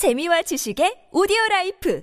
재미와 지식의 오디오 라이프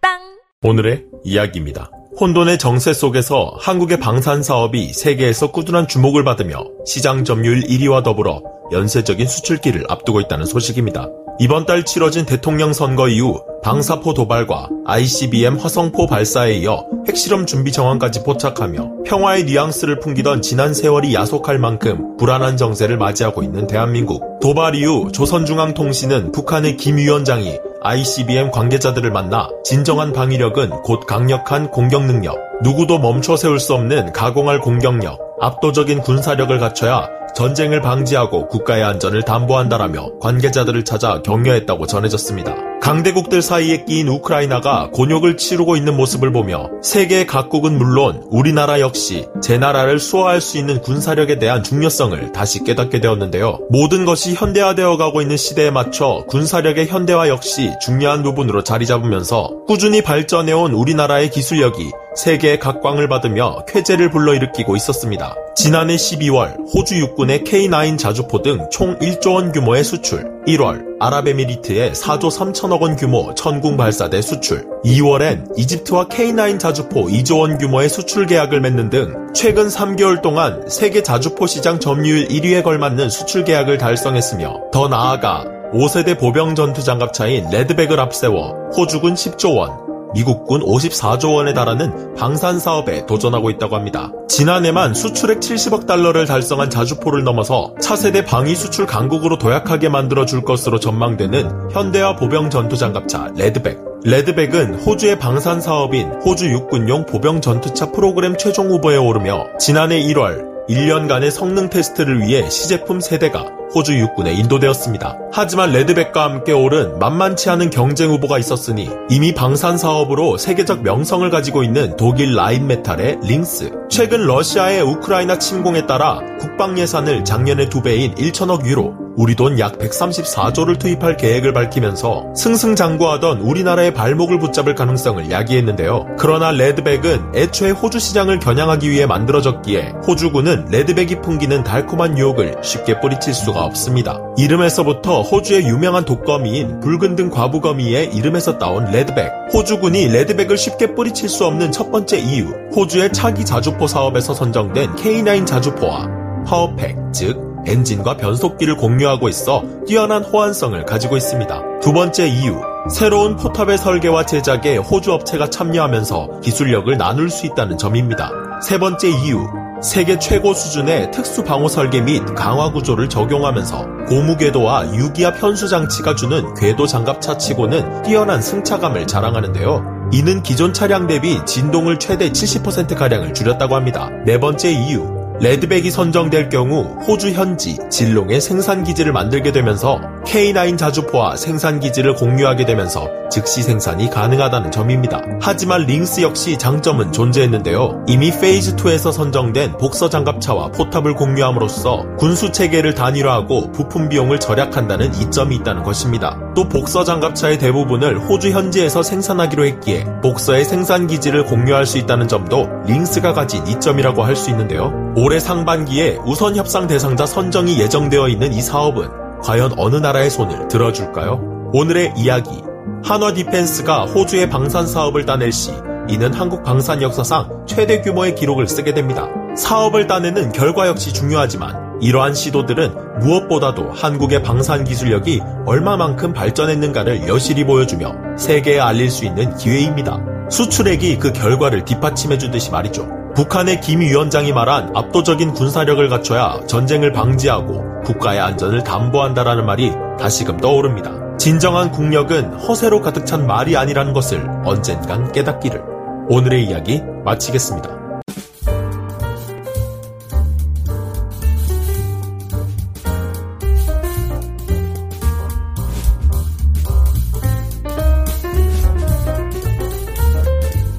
팟빵 오늘의 이야기입니다. 혼돈의 정세 속에서 한국의 방산 사업이 세계에서 꾸준한 주목을 받으며 시장 점유율 1위와 더불어 연쇄적인 수출길을 앞두고 있다는 소식입니다. 이번 달 치러진 대통령 선거 이후 방사포 도발과 ICBM 화성포 발사에 이어 핵실험 준비 정황까지 포착하며 평화의 뉘앙스를 풍기던 지난 세월이 야속할 만큼 불안한 정세를 맞이하고 있는 대한민국. 도발 이후 조선중앙통신은 북한의 김 위원장이 ICBM 관계자들을 만나 진정한 방위력은 곧 강력한 공격 능력, 누구도 멈춰 세울 수 없는 가공할 공격력, 압도적인 군사력을 갖춰야 전쟁을 방지하고 국가의 안전을 담보한다라며 관계자들을 찾아 격려했다고 전해졌습니다. 강대국들 사이에 끼인 우크라이나가 곤욕을 치르고 있는 모습을 보며 세계 각국은 물론 우리나라 역시 제 나라를 수호할 수 있는 군사력에 대한 중요성을 다시 깨닫게 되었는데요. 모든 것이 현대화되어 가고 있는 시대에 맞춰 군사력의 현대화 역시 중요한 부분으로 자리 잡으면서 꾸준히 발전해온 우리나라의 기술력이 세계의 각광을 받으며 쾌재를 불러일으키고 있었습니다. 지난해 12월 호주 육군의 K9 자주포 등 총 1조 원 규모의 수출, 1월 아랍에미리트의 4조 3천억 원 규모 천궁 발사대 수출, 2월엔 이집트와 K9 자주포 2조 원 규모의 수출 계약을 맺는 등 최근 3개월 동안 세계 자주포 시장 점유율 1위에 걸맞는 수출 계약을 달성했으며 더 나아가 5세대 보병 전투 장갑차인 레드백을 앞세워 호주군 10조 원, 미국군 54조 원에 달하는 방산 사업에 도전하고 있다고 합니다. 지난해만 수출액 70억 달러를 달성한 자주포를 넘어서 차세대 방위 수출 강국으로 도약하게 만들어 줄 것으로 전망되는 현대화 보병 전투 장갑차 레드백. 레드백은 호주의 방산 사업인 호주 육군용 보병 전투차 프로그램 최종 후보에 오르며 지난해 1월 1년간의 성능 테스트를 위해 시제품 세 대가 호주 육군에 인도되었습니다. 하지만 레드백과 함께 오른 만만치 않은 경쟁 후보가 있었으니 이미 방산 사업으로 세계적 명성을 가지고 있는 독일 라인메탈의 링스. 최근 러시아의 우크라이나 침공에 따라 국방 예산을 작년의 두 배인 1천억 유로, 우리 돈 약 134조를 투입할 계획을 밝히면서 승승장구하던 우리나라의 발목을 붙잡을 가능성을 야기했는데요. 그러나 레드백은 애초에 호주 시장을 겨냥하기 위해 만들어졌기에 호주군은 레드백이 풍기는 달콤한 유혹을 쉽게 뿌리칠 수가 없습니다. 이름에서부터 호주의 유명한 독거미인 붉은 등 과부거미의 이름에서 따온 레드백. 호주군이 레드백을 쉽게 뿌리칠 수 없는 첫 번째 이유, 호주의 차기 자주포 사업에서 선정된 K9 자주포와 power pack, 즉 엔진과 변속기를 공유하고 있어 뛰어난 호환성을 가지고 있습니다. 두 번째 이유, 새로운 포탑의 설계와 제작에 호주 업체가 참여하면서 기술력을 나눌 수 있다는 점입니다. 세 번째 이유, 세계 최고 수준의 특수 방호 설계 및 강화 구조를 적용하면서 고무 궤도와 유기압 현수 장치가 주는 궤도 장갑차 치고는 뛰어난 승차감을 자랑하는데요. 이는 기존 차량 대비 진동을 최대 70%가량을 줄였다고 합니다. 네 번째 이유, 레드백이 선정될 경우 호주 현지 질롱에 생산기지를 만들게 되면서 K9 자주포와 생산기지를 공유하게 되면서 즉시 생산이 가능하다는 점입니다. 하지만 링스 역시 장점은 존재했는데요. 이미 Phase 2에서 선정된 복서 장갑차와 포탑을 공유함으로써 군수 체계를 단일화하고 부품 비용을 절약한다는 이점이 있다는 것입니다. 또 복서 장갑차의 대부분을 호주 현지에서 생산하기로 했기에 복서의 생산기지를 공유할 수 있다는 점도 링스가 가진 이점이라고 할 수 있는데요. 올해 상반기에 우선 협상 대상자 선정이 예정되어 있는 이 사업은 과연 어느 나라의 손을 들어줄까요? 오늘의 이야기. 한화 디펜스가 호주의 방산 사업을 따낼 시 이는 한국 방산 역사상 최대 규모의 기록을 쓰게 됩니다. 사업을 따내는 결과 역시 중요하지만 이러한 시도들은 무엇보다도 한국의 방산 기술력이 얼마만큼 발전했는가를 여실히 보여주며 세계에 알릴 수 있는 기회입니다. 수출액이 그 결과를 뒷받침해주듯이 말이죠. 북한의 김 위원장이 말한 압도적인 군사력을 갖춰야 전쟁을 방지하고 국가의 안전을 담보한다라는 말이 다시금 떠오릅니다. 진정한 국력은 허세로 가득 찬 말이 아니라는 것을 언젠간 깨닫기를. 오늘의 이야기 마치겠습니다.